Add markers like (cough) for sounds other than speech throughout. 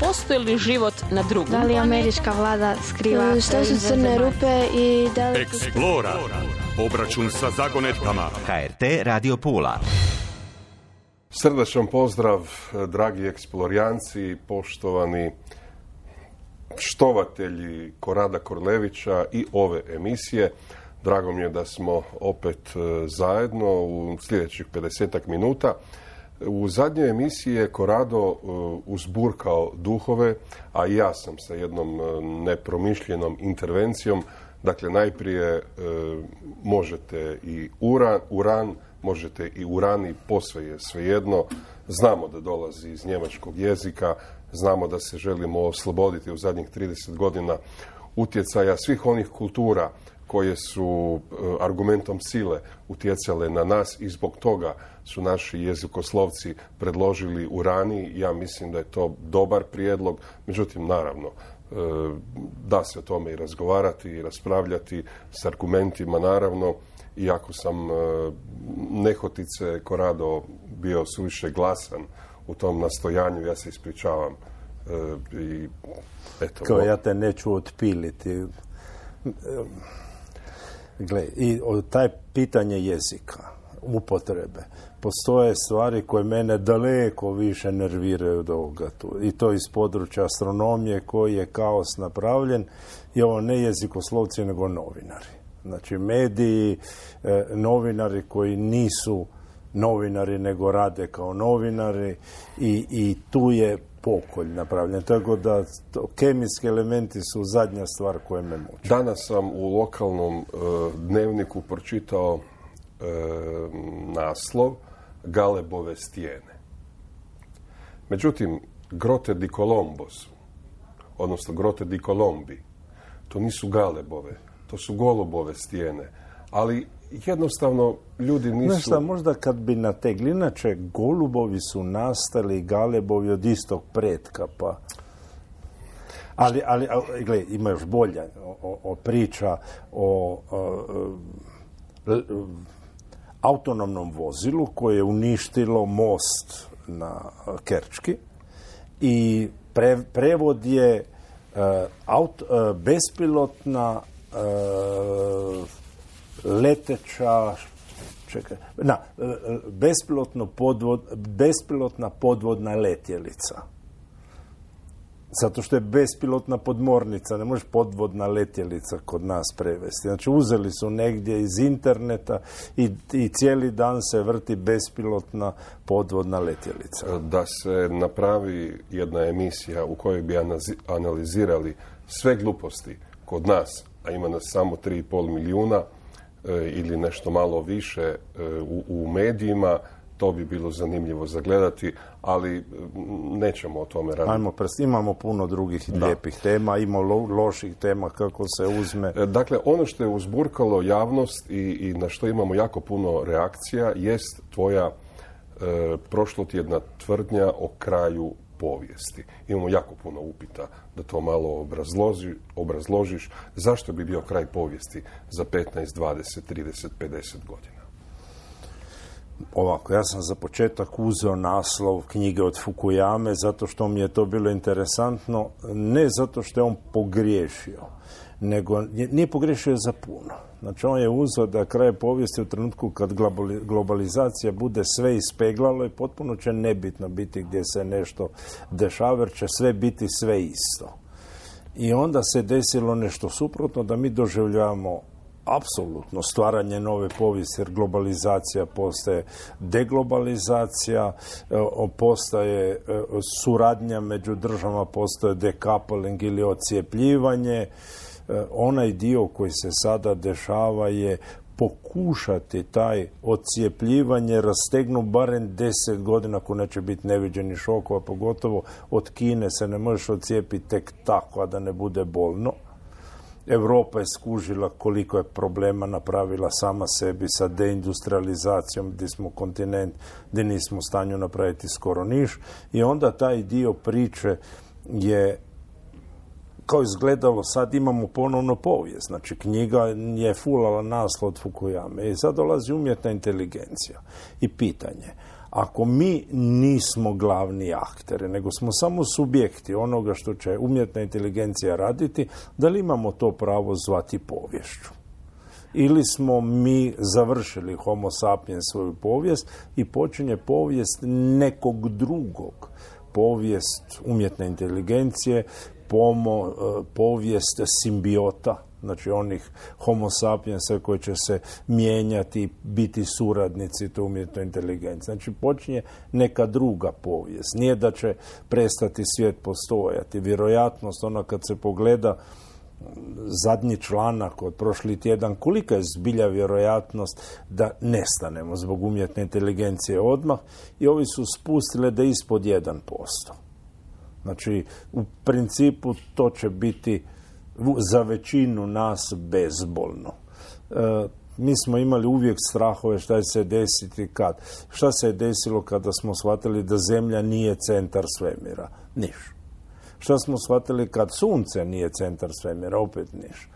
postoji li život na drugom Da li američka vlada skriva... Što su crne rupe i da li... Eksplora. Obračun sa zagonetkama. HRT Radio Pula. Srdačan pozdrav, dragi eksplorijanci, poštovani štovatelji Korada Korlevića i ove emisije. Drago mi je da smo opet e, zajedno u sljedećih 50 minuta. U zadnjoj emisiji je Korado e, uzburkao duhove, a i ja sam sa jednom e, nepromišljenom intervencijom. Dakle, najprije možete i uran, uran možete i urani, posve je svejedno. Znamo da dolazi iz njemačkog jezika, znamo da se želimo osloboditi u zadnjih 30 godina utjecaja svih onih kultura koje su e, argumentom sile utjecale na nas i zbog toga su naši jezikoslovci predložili urani. Ja mislim da je to dobar prijedlog, međutim, naravno, e, da se o tome i razgovarati i raspravljati s argumentima, naravno, iako sam e, nehotice Korado bio suviše glasan u tom nastojanju, ja se ispričavam. E, I, eto, Kao ja te neću otpiliti. Gle, i taj pitanje jezika, upotrebe, postoje stvari koje mene daleko više nerviraju od ovoga tu. I to iz područja astronomije koji je kaos napravljen i ovo ne jezikoslovci nego novinari. Znači mediji, e, novinari koji nisu novinari nego rade kao novinari i, i tu je pokolj napravljen. Tako da to, kemijski elementi su zadnja stvar koja me muči. Danas sam u lokalnom e, dnevniku pročitao e, naslov Galebove stijene. Međutim, Grote di Colombo su, odnosno Grote di Colombi, to nisu Galebove, to su golubove stijene. Ali jednostavno ljudi nisu... Znaš šta, možda kad bi nategli, inače golubovi su nastali galebovi od istog pretka, pa... Ali, ali, gle, ima još bolja o priča o, autonomnom vozilu koje je uništilo most na Kerčki i prevod je uh, bespilotna leteća čekaj, na, bespilotno podvod, bespilotna podvodna letjelica. Zato što je bespilotna podmornica, ne možeš podvodna letjelica kod nas prevesti. Znači uzeli su negdje iz interneta i, i cijeli dan se vrti bespilotna podvodna letjelica. Da se napravi jedna emisija u kojoj bi analizirali sve gluposti kod nas, a ima nas samo 3,5 milijuna, e, ili nešto malo više e, u, u medijima, to bi bilo zanimljivo zagledati, ali nećemo o tome raditi. Ajmo, imamo puno drugih lijepih tema, ima loših tema kako se uzme. E, dakle, ono što je uzburkalo javnost i, i na što imamo jako puno reakcija jest tvoja e, prošlotjedna tvrdnja o kraju povijesti. Imamo jako puno upita da to malo obrazloži, obrazložiš. Zašto bi bio kraj povijesti za 15, 20, 30, 50 godina? Ovako, ja sam za početak uzeo naslov knjige od Fukuyame zato što mi je to bilo interesantno, ne zato što je on pogriješio, nego nije pogriješio za puno. Znači on je uzeo da kraj povijesti u trenutku kad globalizacija bude sve ispeglalo i potpuno će nebitno biti gdje se nešto dešava jer će sve biti sve isto. I onda se desilo nešto suprotno da mi doživljavamo apsolutno stvaranje nove povijesti jer globalizacija postaje deglobalizacija, e, postaje e, suradnja među državama, postaje decoupling ili ocijepljivanje. E, onaj dio koji se sada dešava je pokušati taj odcijepljivanje rastegnu barem deset godina ako neće biti neviđeni šokova, pogotovo od Kine se ne možeš odcijepiti tek tako, a da ne bude bolno. Europa je skužila koliko je problema napravila sama sebi sa deindustrializacijom gdje smo kontinent gdje nismo u stanju napraviti skoro niš i onda taj dio priče je kao izgledalo sad imamo ponovno povijest. Znači knjiga je fulala naslov od Fukuyame i sad dolazi umjetna inteligencija i pitanje. Ako mi nismo glavni akteri, nego smo samo subjekti onoga što će umjetna inteligencija raditi, da li imamo to pravo zvati povješću? Ili smo mi završili homo sapiens svoju povijest i počinje povijest nekog drugog. Povijest umjetne inteligencije, pomo, e, povijest simbiota, znači onih homo sapiensa koji će se mijenjati, biti suradnici to umjetnoj inteligenciji. Znači počinje neka druga povijest. Nije da će prestati svijet postojati. Vjerojatnost, ona kad se pogleda zadnji članak od prošli tjedan, kolika je zbilja vjerojatnost da nestanemo zbog umjetne inteligencije odmah i ovi su spustile da ispod 1%. Znači, u principu to će biti za većinu nas bezbolno. E, mi smo imali uvijek strahove šta se desiti kad. Šta se je desilo kada smo shvatili da zemlja nije centar svemira? Niš. Šta smo shvatili kad sunce nije centar svemira? Opet niš.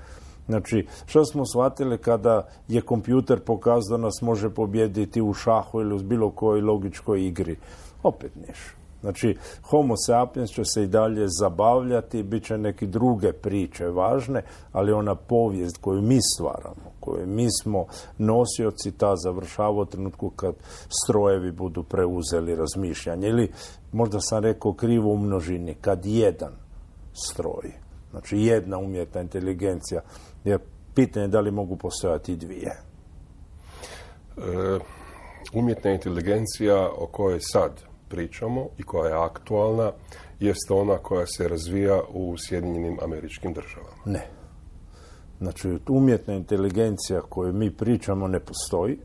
Znači, što smo shvatili kada je kompjuter pokazao da nas može pobijediti u šahu ili u bilo kojoj logičkoj igri? Opet niš. Znači, homo sapiens će se i dalje zabavljati, bit će neke druge priče važne, ali ona povijest koju mi stvaramo, koju mi smo nosioci, ta završava u trenutku kad strojevi budu preuzeli razmišljanje. Ili, možda sam rekao krivo u množini, kad jedan stroj, znači jedna umjetna inteligencija, je pitanje da li mogu postojati dvije. E, umjetna inteligencija o kojoj sad pričamo i koja je aktualna jest ona koja se razvija u Sjedinjenim američkim državama. Ne. Znači, umjetna inteligencija koju mi pričamo ne postoji.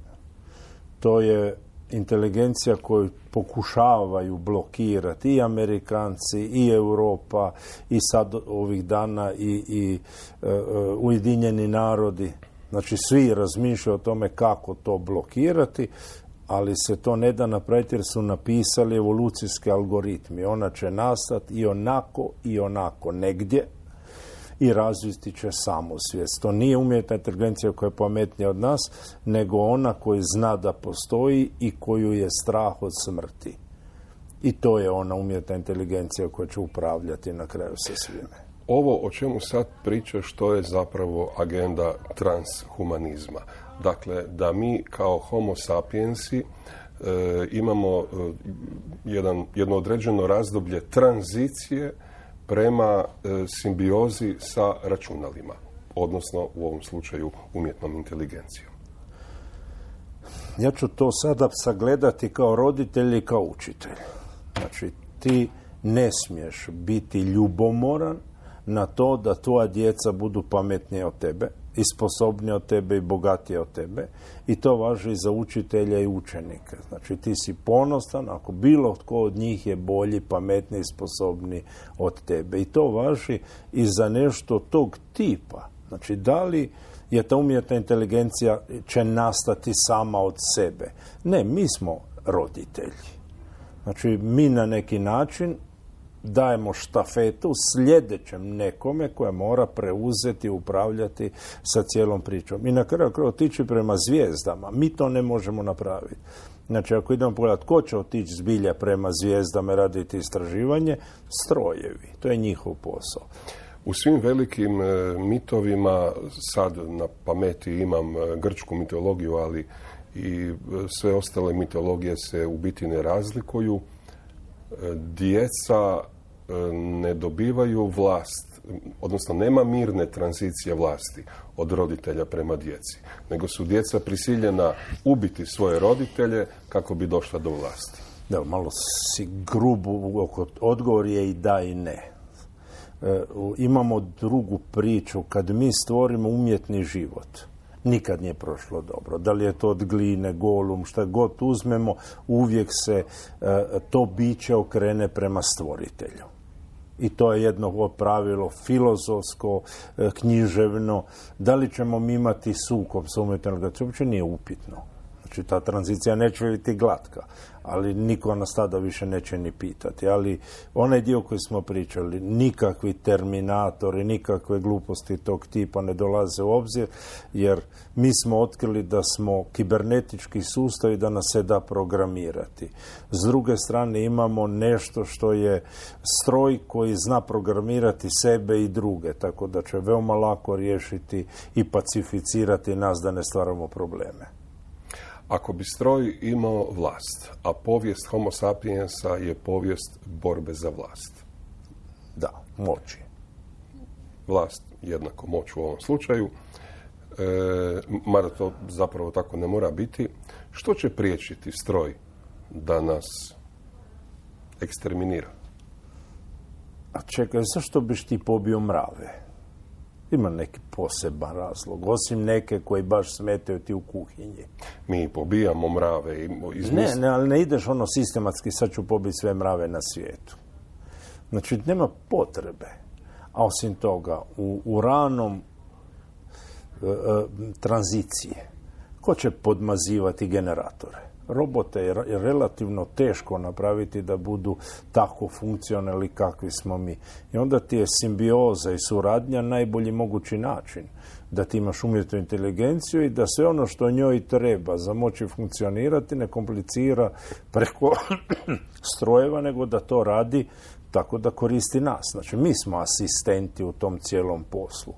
To je inteligencija koju pokušavaju blokirati i Amerikanci i Europa i sad ovih dana i, i e, e, Ujedinjeni narodi. Znači svi razmišljaju o tome kako to blokirati ali se to ne da napraviti jer su napisali evolucijski algoritmi. Ona će nastati i onako i onako negdje i razviti će samu svijest. To nije umjetna inteligencija koja je pametnija od nas, nego ona koja zna da postoji i koju je strah od smrti. I to je ona umjetna inteligencija koja će upravljati na kraju sa svime. Ovo o čemu sad pričaš, to je zapravo agenda transhumanizma. Dakle, da mi kao homo sapiensi e, imamo e, jedan, jedno određeno razdoblje tranzicije prema e, simbiozi sa računalima, odnosno u ovom slučaju umjetnom inteligencijom. Ja ću to sada sagledati kao roditelj i kao učitelj. Znači, ti ne smiješ biti ljubomoran na to da tvoja djeca budu pametnije od tebe, i od tebe i bogatije od tebe i to važi i za učitelja i učenike. Znači ti si ponosan ako bilo tko od njih je bolji, pametniji i sposobniji od tebe. I to važi i za nešto tog tipa. Znači da li je ta umjetna inteligencija će nastati sama od sebe. Ne, mi smo roditelji. Znači mi na neki način dajemo štafetu sljedećem nekome koja mora preuzeti, upravljati sa cijelom pričom. I na kraju kraju otići prema zvijezdama. Mi to ne možemo napraviti. Znači, ako idemo pogledati ko će otići zbilja prema zvijezdama raditi istraživanje, strojevi. To je njihov posao. U svim velikim e, mitovima, sad na pameti imam e, grčku mitologiju, ali i e, sve ostale mitologije se u biti ne razlikuju. Djeca ne dobivaju vlast, odnosno nema mirne tranzicije vlasti od roditelja prema djeci, nego su djeca prisiljena ubiti svoje roditelje kako bi došla do vlasti. Da, malo si grubu, odgovor je i da i ne. E, imamo drugu priču, kad mi stvorimo umjetni život, nikad nije prošlo dobro. Da li je to od gline, golum, šta god uzmemo, uvijek se e, to biće okrene prema stvoritelju i to je jedno pravilo filozofsko, e, književno. Da li ćemo mi imati sukob sa umjetnom? Uopće nije upitno. Znači ta tranzicija neće biti glatka, ali niko nas tada više neće ni pitati. Ali onaj dio koji smo pričali, nikakvi terminatori, nikakve gluposti tog tipa ne dolaze u obzir, jer mi smo otkrili da smo kibernetički sustav i da nas se da programirati. S druge strane imamo nešto što je stroj koji zna programirati sebe i druge, tako da će veoma lako riješiti i pacificirati nas da ne stvaramo probleme. Ako bi stroj imao vlast, a povijest homo sapiensa je povijest borbe za vlast. Da, moći. Vlast jednako moć u ovom slučaju, e, mada to zapravo tako ne mora biti. Što će priječiti stroj da nas eksterminira? A čekaj, zašto biš ti pobio mrave? Ima neki poseban razlog, osim neke koji baš smetaju ti u kuhinji. Mi pobijamo mrave i Ne, ne, ali ne ideš ono sistematski, sad ću pobiti sve mrave na svijetu. Znači, nema potrebe. A osim toga, u, u ranom e, e, tranzicije, ko će podmazivati generatore? Robote je relativno teško napraviti da budu tako funkcionalni kakvi smo mi. I onda ti je simbioza i suradnja najbolji mogući način da ti imaš umjetnu inteligenciju i da sve ono što njoj treba za moći funkcionirati ne komplicira preko (clears throat) strojeva, nego da to radi tako da koristi nas. Znači, mi smo asistenti u tom cijelom poslu.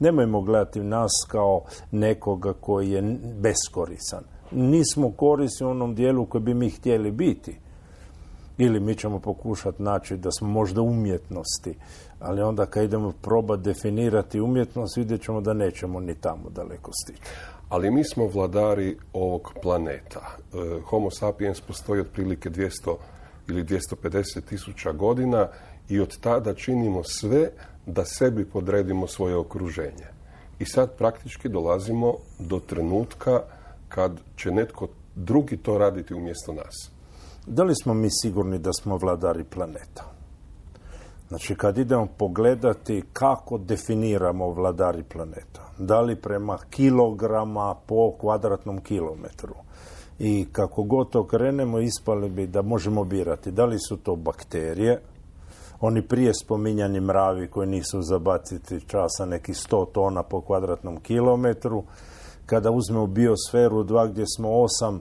Nemojmo gledati nas kao nekoga koji je beskorisan nismo korisni u onom dijelu koji bi mi htjeli biti. Ili mi ćemo pokušati naći da smo možda umjetnosti, ali onda kad idemo probati definirati umjetnost, vidjet ćemo da nećemo ni tamo daleko stići. Ali mi smo vladari ovog planeta. E, Homo sapiens postoji otprilike 200 ili 250 tisuća godina i od tada činimo sve da sebi podredimo svoje okruženje. I sad praktički dolazimo do trenutka kad će netko drugi to raditi umjesto nas. Da li smo mi sigurni da smo vladari planeta? Znači, kad idemo pogledati kako definiramo vladari planeta, da li prema kilograma po kvadratnom kilometru, i kako god to krenemo, ispali bi da možemo birati da li su to bakterije, oni prije spominjani mravi koji nisu zabaciti časa neki 100 tona po kvadratnom kilometru, kada uzmemo biosferu dva gdje smo osam e,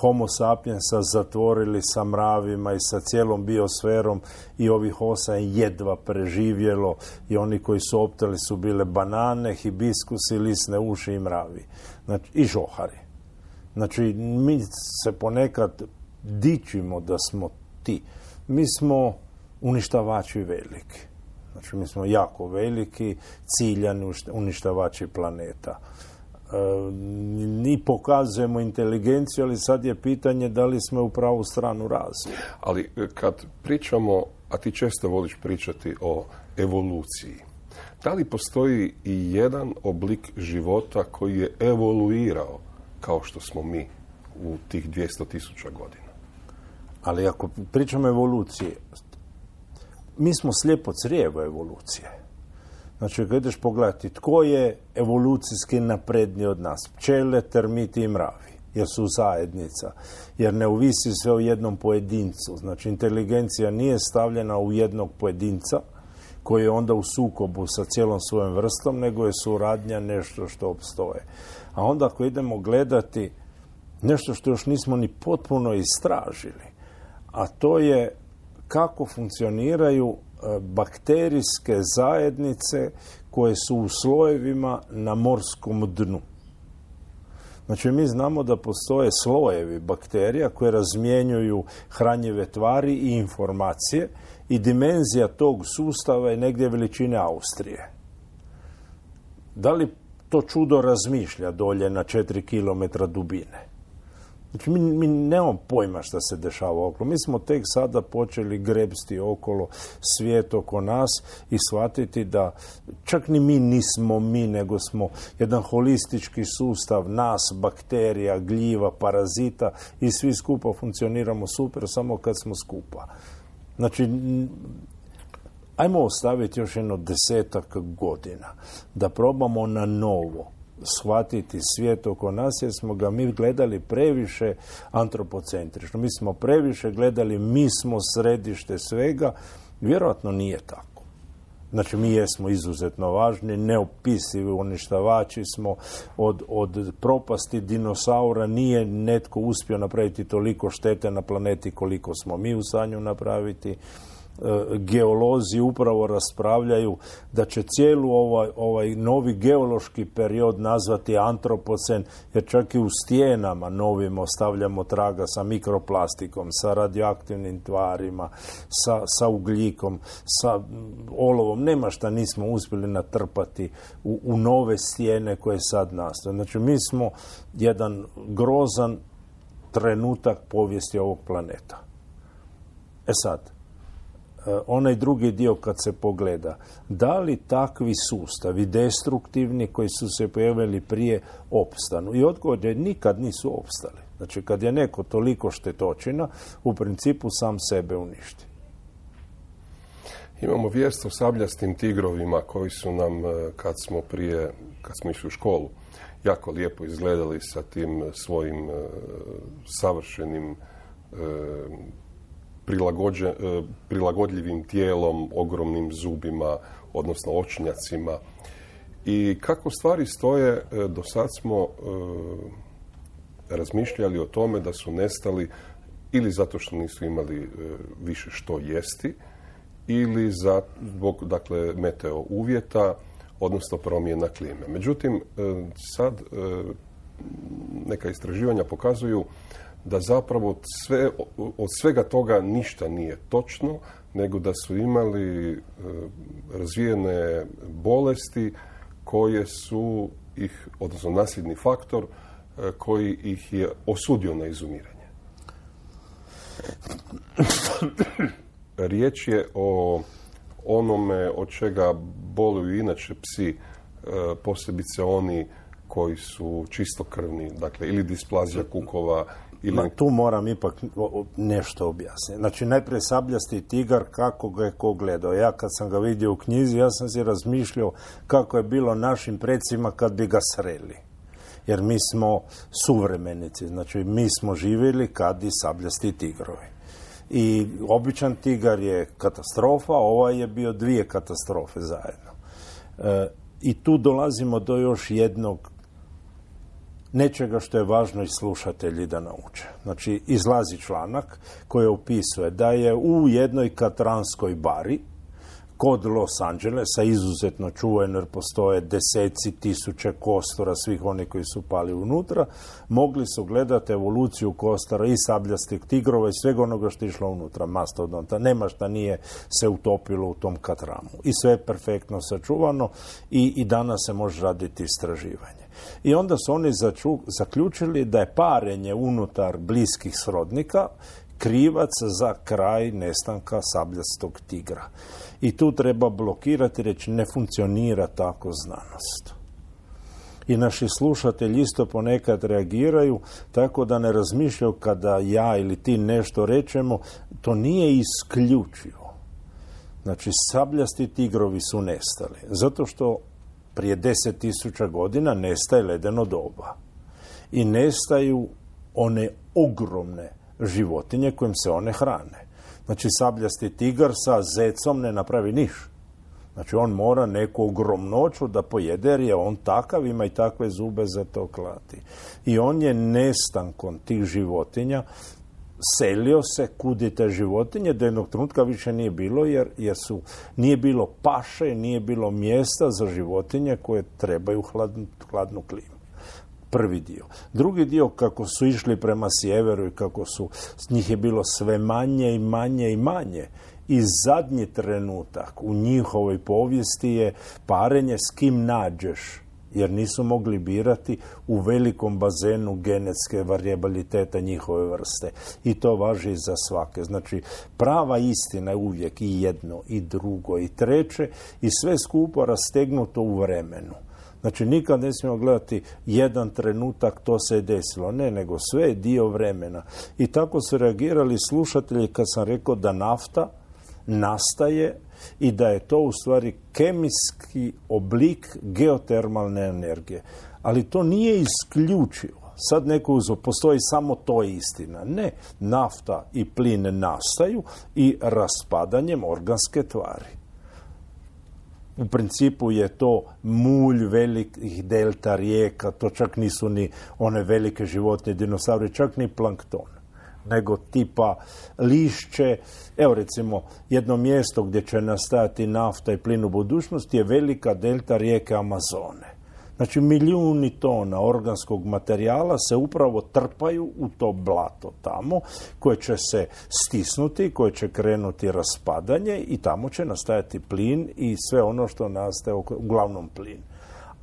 homo sapiensa zatvorili sa mravima i sa cijelom biosferom i ovih osam jedva preživjelo i oni koji su optali su bile banane, hibiskusi, lisne uši i mravi. Znači, i žohari. Znači, mi se ponekad dičimo da smo ti. Mi smo uništavači veliki. Znači, mi smo jako veliki, ciljani uništavači planeta ni pokazujemo inteligenciju, ali sad je pitanje da li smo u pravu stranu razvoja. Ali e, kad pričamo, a ti često voliš pričati o evoluciji, da li postoji i jedan oblik života koji je evoluirao kao što smo mi u tih 200 tisuća godina? Ali ako pričamo o evoluciji, mi smo slijepo crijevo evolucije. Znači, kad ideš pogledati tko je evolucijski napredniji od nas, pčele, termiti i mravi, jer su zajednica, jer ne uvisi sve o jednom pojedincu. Znači, inteligencija nije stavljena u jednog pojedinca, koji je onda u sukobu sa cijelom svojom vrstom, nego je suradnja nešto što obstoje. A onda ako idemo gledati nešto što još nismo ni potpuno istražili, a to je kako funkcioniraju bakterijske zajednice koje su u slojevima na morskom dnu. Znači mi znamo da postoje slojevi bakterija koje razmjenjuju hranjive tvari i informacije i dimenzija tog sustava je negdje veličine Austrije. Da li to čudo razmišlja dolje na 4 km dubine? Znači, mi, mi nemamo pojma šta se dešava okolo. Mi smo tek sada počeli grebsti okolo svijet oko nas i shvatiti da čak ni mi nismo mi, nego smo jedan holistički sustav nas, bakterija, gljiva, parazita i svi skupa funkcioniramo super samo kad smo skupa. Znači, ajmo ostaviti još jedno desetak godina da probamo na novo shvatiti svijet oko nas jer smo ga mi gledali previše antropocentrično. Mi smo previše gledali, mi smo središte svega. Vjerojatno nije tako. Znači, mi jesmo izuzetno važni, neopisivi uništavači smo od, od propasti dinosaura. Nije netko uspio napraviti toliko štete na planeti koliko smo mi u stanju napraviti. Geolozi upravo raspravljaju da će cijelu ovaj, ovaj novi geološki period nazvati antropocen, jer čak i u stijenama novim ostavljamo traga sa mikroplastikom, sa radioaktivnim tvarima, sa, sa ugljikom, sa olovom. Nema šta nismo uspjeli natrpati u, u nove stijene koje sad nastaju. Znači, mi smo jedan grozan trenutak povijesti ovog planeta. E sad, onaj drugi dio kad se pogleda, da li takvi sustavi destruktivni koji su se pojavili prije opstanu? I odgovor je nikad nisu opstali. Znači kad je neko toliko štetočina, u principu sam sebe uništi. Imamo vijest o sabljastim tigrovima koji su nam, e, kad smo prije, kad smo išli u školu, jako lijepo izgledali sa tim svojim e, savršenim E, prilagodljivim tijelom, ogromnim zubima, odnosno očnjacima. I kako stvari stoje, e, do sad smo e, razmišljali o tome da su nestali ili zato što nisu imali više što jesti, ili zbog dakle, meteo uvjeta, odnosno promjena klime. Međutim, sad neka istraživanja pokazuju da zapravo sve, od svega toga ništa nije točno, nego da su imali e, razvijene bolesti koje su ih, odnosno nasljedni faktor, e, koji ih je osudio na izumiranje. Riječ je o onome od čega boluju inače psi, e, posebice oni koji su čistokrvni, dakle ili displazija kukova Ma, tu moram ipak nešto objasniti. Znači, najprije sabljasti tigar, kako ga je ko gledao. Ja kad sam ga vidio u knjizi, ja sam si razmišljao kako je bilo našim predsima kad bi ga sreli. Jer mi smo suvremenici, znači mi smo živjeli kad i sabljasti tigrovi. I običan tigar je katastrofa, ovaj je bio dvije katastrofe zajedno. E, I tu dolazimo do još jednog nečega što je važno i slušatelji da nauče. Znači, izlazi članak koji opisuje da je u jednoj katranskoj bari kod Los Angelesa, izuzetno čuveno jer postoje deseci tisuće kostora svih oni koji su pali unutra, mogli su gledati evoluciju kostora i sabljastih tigrova i svega onoga što je išlo unutra, mastodonta. Nema šta nije se utopilo u tom katramu. I sve je perfektno sačuvano i, i danas se može raditi istraživanje. I onda su oni zaključili da je parenje unutar bliskih srodnika krivac za kraj nestanka sabljastog tigra. I tu treba blokirati, reći ne funkcionira tako znanost. I naši slušatelji isto ponekad reagiraju tako da ne razmišljaju kada ja ili ti nešto rečemo, to nije isključivo. Znači, sabljasti tigrovi su nestali. Zato što prije deset tisuća godina nestaje ledeno doba. I nestaju one ogromne životinje kojim se one hrane. Znači sabljasti tigar sa zecom ne napravi niš. Znači on mora neku ogromnoću da pojede jer je on takav, ima i takve zube za to klati. I on je nestankom tih životinja selio se kudite životinje, do jednog trenutka više nije bilo jer, jer su, nije bilo paše, nije bilo mjesta za životinje koje trebaju hladnu, hladnu klimu. Prvi dio. Drugi dio, kako su išli prema sjeveru i kako su, s njih je bilo sve manje i manje i manje. I zadnji trenutak u njihovoj povijesti je parenje s kim nađeš jer nisu mogli birati u velikom bazenu genetske varijabiliteta njihove vrste. I to važi za svake. Znači, prava istina je uvijek i jedno, i drugo, i treće, i sve skupo rastegnuto u vremenu. Znači, nikad ne smijemo gledati jedan trenutak to se je desilo. Ne, nego sve je dio vremena. I tako su reagirali slušatelji kad sam rekao da nafta nastaje i da je to u stvari kemijski oblik geotermalne energije. Ali to nije isključivo. Sad neko uzo, postoji samo to istina. Ne, nafta i plin nastaju i raspadanjem organske tvari. U principu je to mulj velikih delta rijeka, to čak nisu ni one velike životne dinosauri, čak ni plankton nego tipa lišće. Evo recimo, jedno mjesto gdje će nastajati nafta i plin u budućnosti je velika delta rijeke Amazone. Znači milijuni tona organskog materijala se upravo trpaju u to blato tamo koje će se stisnuti, koje će krenuti raspadanje i tamo će nastajati plin i sve ono što nastaje, uglavnom plin.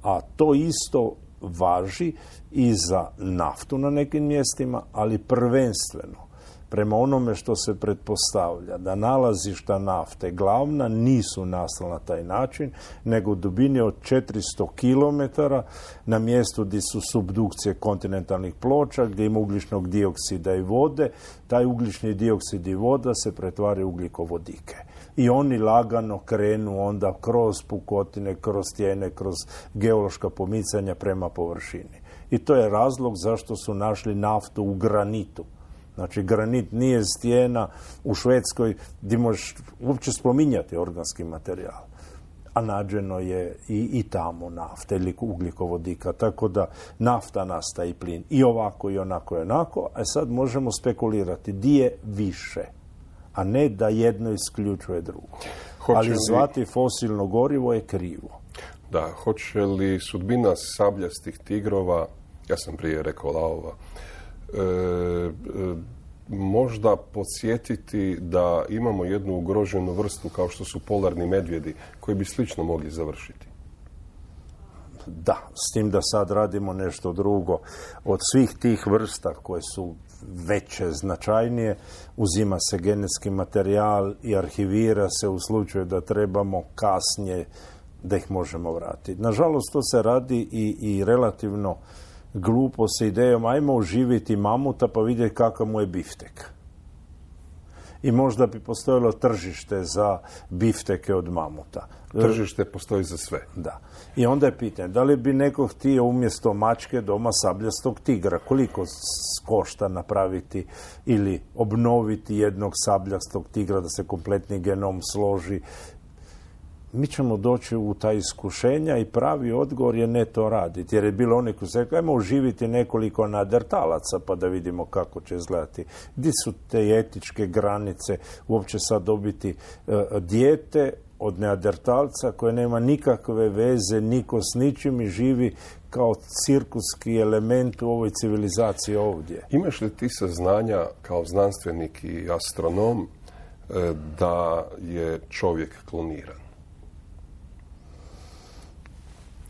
A to isto važi i za naftu na nekim mjestima, ali prvenstveno prema onome što se pretpostavlja da nalazišta nafte glavna nisu nastala na taj način, nego u dubini od 400 km na mjestu gdje su subdukcije kontinentalnih ploča, gdje ima ugljičnog dioksida i vode, taj ugljični dioksid i voda se pretvaraju u ugljikovodike. I oni lagano krenu onda kroz pukotine, kroz stijene, kroz geološka pomicanja prema površini. I to je razlog zašto su našli naftu u granitu Znači, granit nije stijena u Švedskoj gdje možeš uopće spominjati organski materijal. A nađeno je i, i tamo nafta ili ugljikovodika. Tako da nafta nastaje plin. I ovako i onako i onako. A sad možemo spekulirati di je više. A ne da jedno isključuje drugo. Ali zvati fosilno gorivo je krivo. Da, hoće li sudbina sabljastih tigrova, ja sam prije rekao laova, E, e, možda podsjetiti da imamo jednu ugroženu vrstu kao što su polarni medvjedi koji bi slično mogli završiti. Da, s tim da sad radimo nešto drugo. Od svih tih vrsta koje su veće, značajnije, uzima se genetski materijal i arhivira se u slučaju da trebamo kasnije da ih možemo vratiti. Nažalost, to se radi i, i relativno glupo sa idejom ajmo uživiti mamuta pa vidjeti kakav mu je biftek. I možda bi postojalo tržište za bifteke od mamuta. Tržište postoji za sve. Da. I onda je pitanje, da li bi neko htio umjesto mačke doma sabljastog tigra? Koliko košta napraviti ili obnoviti jednog sabljastog tigra da se kompletni genom složi mi ćemo doći u ta iskušenja i pravi odgovor je ne to raditi. Jer je bilo oni koji se ajmo uživiti nekoliko nadertalaca pa da vidimo kako će izgledati. Gdje su te etičke granice uopće sad dobiti e, dijete od neadertalca koje nema nikakve veze niko s ničim i živi kao cirkuski element u ovoj civilizaciji ovdje. Imaš li ti saznanja kao znanstvenik i astronom e, da je čovjek kloniran?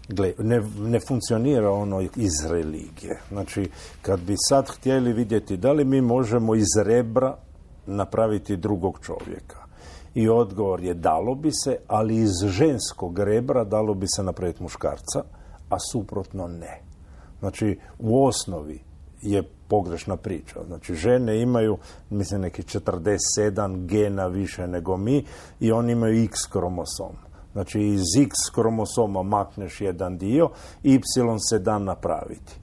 Gle, ne, ne funkcionira ono iz religije. Znači, kad bi sad htjeli vidjeti da li mi možemo iz rebra napraviti drugog čovjeka. I odgovor je dalo bi se, ali iz ženskog rebra dalo bi se napraviti muškarca, a suprotno ne. Znači, u osnovi je pogrešna priča. Znači, žene imaju, mislim, neki 47 gena više nego mi i oni imaju x kromosom. Znači iz X kromosoma makneš jedan dio, Y se da napraviti.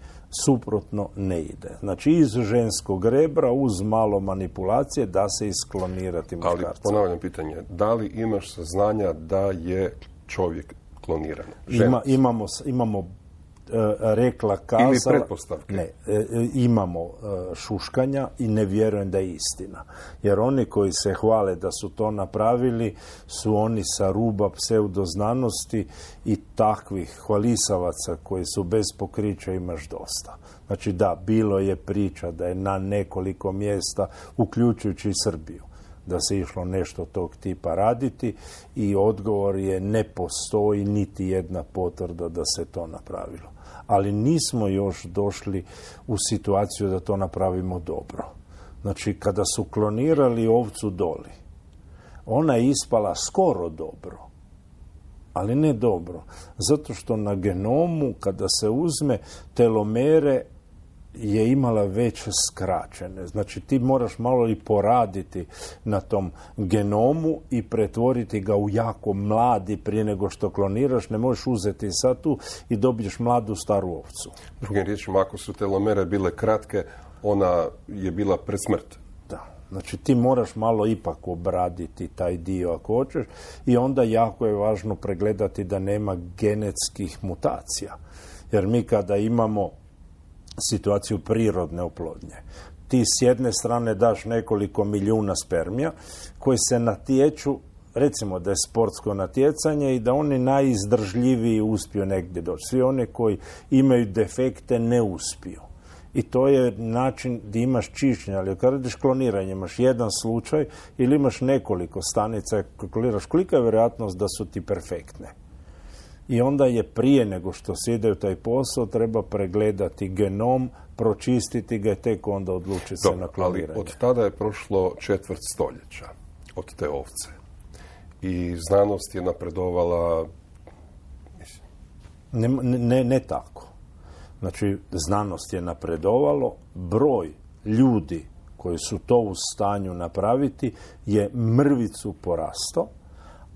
Suprotno ne ide. Znači iz ženskog rebra uz malo manipulacije da se isklonirati muškarca. Ali ponavljam pitanje, da li imaš saznanja da je čovjek kloniran? Ima, imamo, imamo rekla kazala... Ili pretpostavke. Ne, e, e, imamo šuškanja i ne vjerujem da je istina. Jer oni koji se hvale da su to napravili su oni sa ruba pseudoznanosti i takvih hvalisavaca koji su bez pokrića imaš dosta. Znači da, bilo je priča da je na nekoliko mjesta, uključujući i Srbiju, da se išlo nešto tog tipa raditi i odgovor je ne postoji niti jedna potvrda da se to napravilo ali nismo još došli u situaciju da to napravimo dobro. Znači, kada su klonirali ovcu doli, ona je ispala skoro dobro, ali ne dobro. Zato što na genomu, kada se uzme telomere je imala već skraćene. Znači ti moraš malo i poraditi na tom genomu i pretvoriti ga u jako mladi prije nego što kloniraš. Ne možeš uzeti sad tu i dobiješ mladu staru ovcu. Drugim riječima, ako su telomere bile kratke, ona je bila pred smrt. Da. Znači ti moraš malo ipak obraditi taj dio ako hoćeš i onda jako je važno pregledati da nema genetskih mutacija. Jer mi kada imamo situaciju prirodne oplodnje. Ti s jedne strane daš nekoliko milijuna spermija koji se natječu recimo da je sportsko natjecanje i da oni najizdržljiviji uspiju negdje doći. Svi oni koji imaju defekte ne uspiju. I to je način gdje imaš čišćenje, ali kada radiš kloniranje imaš jedan slučaj ili imaš nekoliko stanica, kloniraš, kolika je vjerojatnost da su ti perfektne? I onda je prije nego što se ide u taj posao treba pregledati genom, pročistiti ga i tek onda odlučiti se na kloniranje. Ali od tada je prošlo četvrt stoljeća od te ovce. I znanost je napredovala ne, ne, ne tako. Znači, znanost je napredovalo, broj ljudi koji su to u stanju napraviti je mrvicu porastao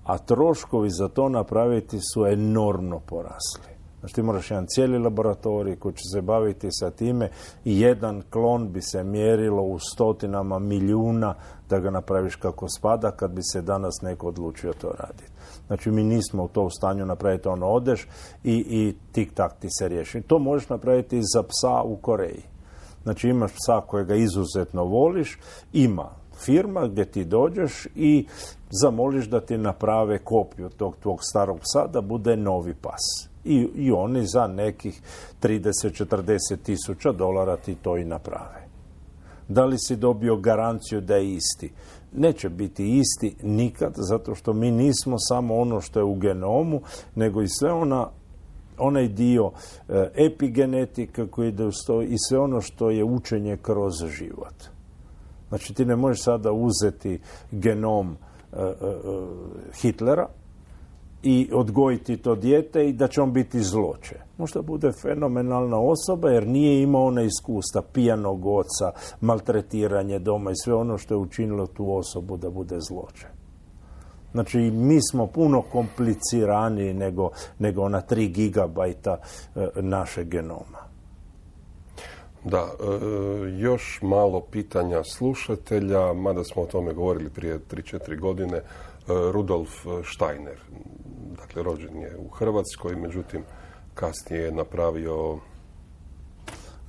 a troškovi za to napraviti su enormno porasli. Znači ti moraš jedan cijeli laboratorij koji će se baviti sa time i jedan klon bi se mjerilo u stotinama milijuna da ga napraviš kako spada kad bi se danas neko odlučio to raditi. Znači mi nismo u to u stanju napraviti ono odeš i, i tik tak ti se riješi. To možeš napraviti i za psa u Koreji. Znači imaš psa kojega izuzetno voliš, ima firma gdje ti dođeš i zamoliš da ti naprave kopiju tog tvog starog psa da bude novi pas. I, i oni za nekih 30-40 tisuća dolara ti to i naprave. Da li si dobio garanciju da je isti? Neće biti isti nikad, zato što mi nismo samo ono što je u genomu, nego i sve ona onaj dio e, epigenetika koji ide uz to i sve ono što je učenje kroz život. Znači ti ne možeš sada uzeti genom e, e, Hitlera i odgojiti to dijete i da će on biti zloče. Možda bude fenomenalna osoba jer nije imao ona iskustva pijanog oca, maltretiranje doma i sve ono što je učinilo tu osobu da bude zloče. Znači, mi smo puno kompliciraniji nego, nego ona 3 gigabajta e, naše genoma. Da, e, još malo pitanja slušatelja, mada smo o tome govorili prije 3-4 godine. E, Rudolf Steiner, dakle rođen je u Hrvatskoj, međutim kasnije je napravio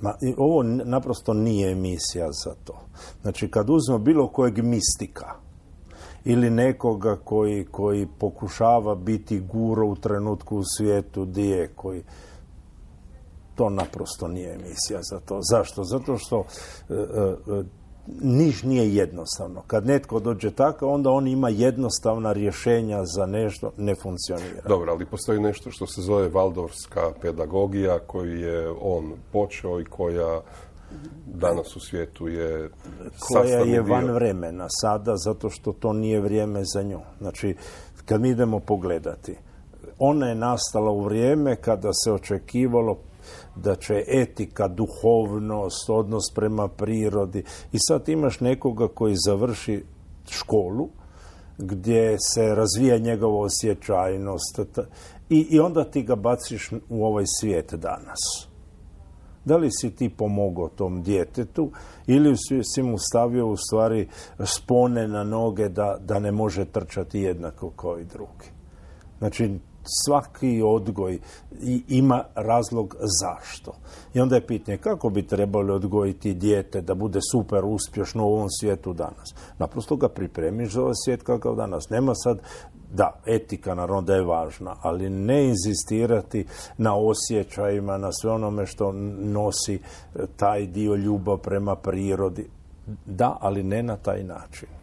Ma, ovo naprosto nije emisija za to. Znači, kad uzmemo bilo kojeg mistika ili nekoga koji, koji pokušava biti guro u trenutku u svijetu di je, koji to naprosto nije emisija za to. Zašto? Zato što e, e, niš nije jednostavno. Kad netko dođe tako, onda on ima jednostavna rješenja za nešto, ne funkcionira. Dobro, ali postoji nešto što se zove valdorska pedagogija koju je on počeo i koja danas u svijetu je koja je van vremena sada zato što to nije vrijeme za nju. Znači, kad mi idemo pogledati, ona je nastala u vrijeme kada se očekivalo da će etika, duhovnost, odnos prema prirodi i sad imaš nekoga koji završi školu gdje se razvija njegova osjećajnost i, i onda ti ga baciš u ovaj svijet danas. Da li si ti pomogao tom djetetu ili si mu stavio u stvari spone na noge da, da ne može trčati jednako kao i drugi. Znači, svaki odgoj ima razlog zašto. I onda je pitanje kako bi trebali odgojiti dijete da bude super uspješno u ovom svijetu danas. Naprosto ga pripremiš za ovaj svijet kakav danas. Nema sad da, etika naravno da je važna, ali ne inzistirati na osjećajima, na sve onome što nosi e, taj dio ljubav prema prirodi. Da, ali ne na taj način.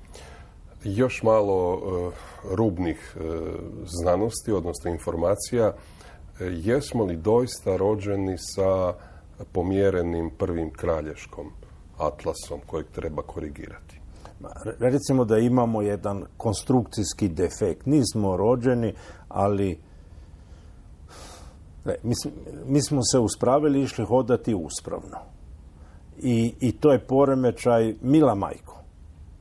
Još malo e, rubnih e, znanosti, odnosno informacija. E, jesmo li doista rođeni sa pomjerenim prvim kralješkom atlasom kojeg treba korigirati? Recimo da imamo jedan konstrukcijski defekt. Nismo rođeni, ali mi, mi smo se uspravili i išli hodati uspravno. I, I to je poremećaj mila majko.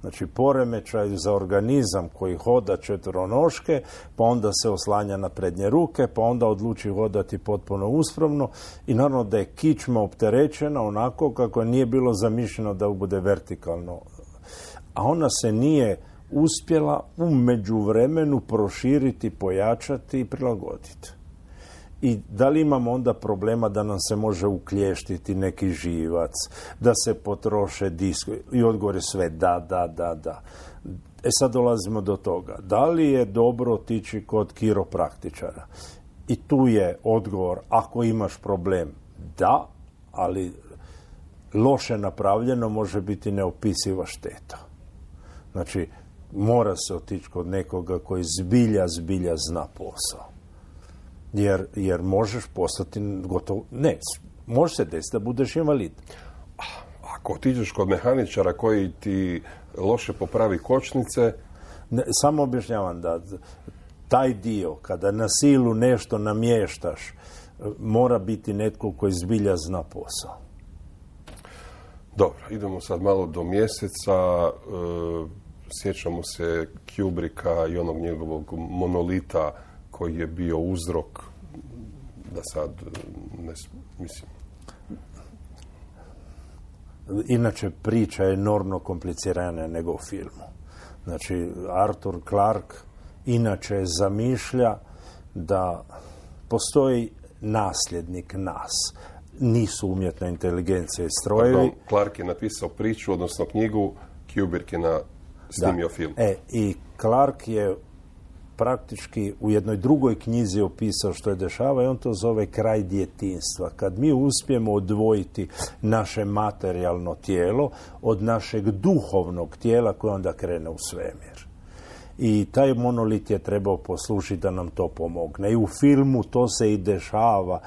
Znači poremećaj za organizam koji hoda četvronoške, pa onda se oslanja na prednje ruke, pa onda odluči hodati potpuno uspravno i naravno da je kičma opterećena onako kako nije bilo zamišljeno da bude vertikalno. A ona se nije uspjela u međuvremenu proširiti, pojačati i prilagoditi. I da li imamo onda problema da nam se može uklještiti neki živac, da se potroše disk I odgovor je sve da, da, da, da. E sad dolazimo do toga. Da li je dobro otići kod kiropraktičara? I tu je odgovor, ako imaš problem, da, ali loše napravljeno može biti neopisiva šteta. Znači, mora se otići kod nekoga koji zbilja, zbilja zna posao. Jer, jer možeš postati gotovo... Ne, može se desiti da budeš invalid. Ako otiđeš kod mehaničara koji ti loše popravi kočnice... Ne, samo objašnjavam da taj dio, kada na silu nešto namještaš, mora biti netko koji zbilja zna posao. Dobro, idemo sad malo do mjeseca. E, sjećamo se Kubrika i onog njegovog monolita koji je bio uzrok da sad ne, mislim Inače, priča je enormno komplicirana nego u filmu. Znači, Arthur Clarke inače zamišlja da postoji nasljednik nas. Nisu umjetna inteligencija i strojevi. Pardon, Clarke je napisao priču, odnosno knjigu, Kubrick je na snimio film. E, i Clark je praktički u jednoj drugoj knjizi opisao što je dešava i on to zove kraj djetinstva. Kad mi uspijemo odvojiti naše materijalno tijelo od našeg duhovnog tijela koje onda krene u svemir i taj monolit je trebao poslušiti da nam to pomogne. I u filmu to se i dešava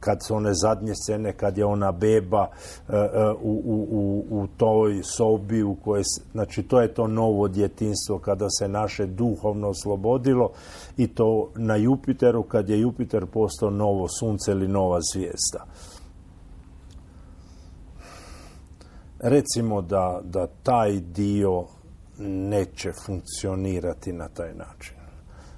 kad su one zadnje scene, kad je ona beba e, e, u, u, u toj sobi u kojoj, znači to je to novo djetinstvo kada se naše duhovno oslobodilo i to na Jupiteru kad je Jupiter postao novo sunce ili nova zvijezda. Recimo da, da taj dio neće funkcionirati na taj način.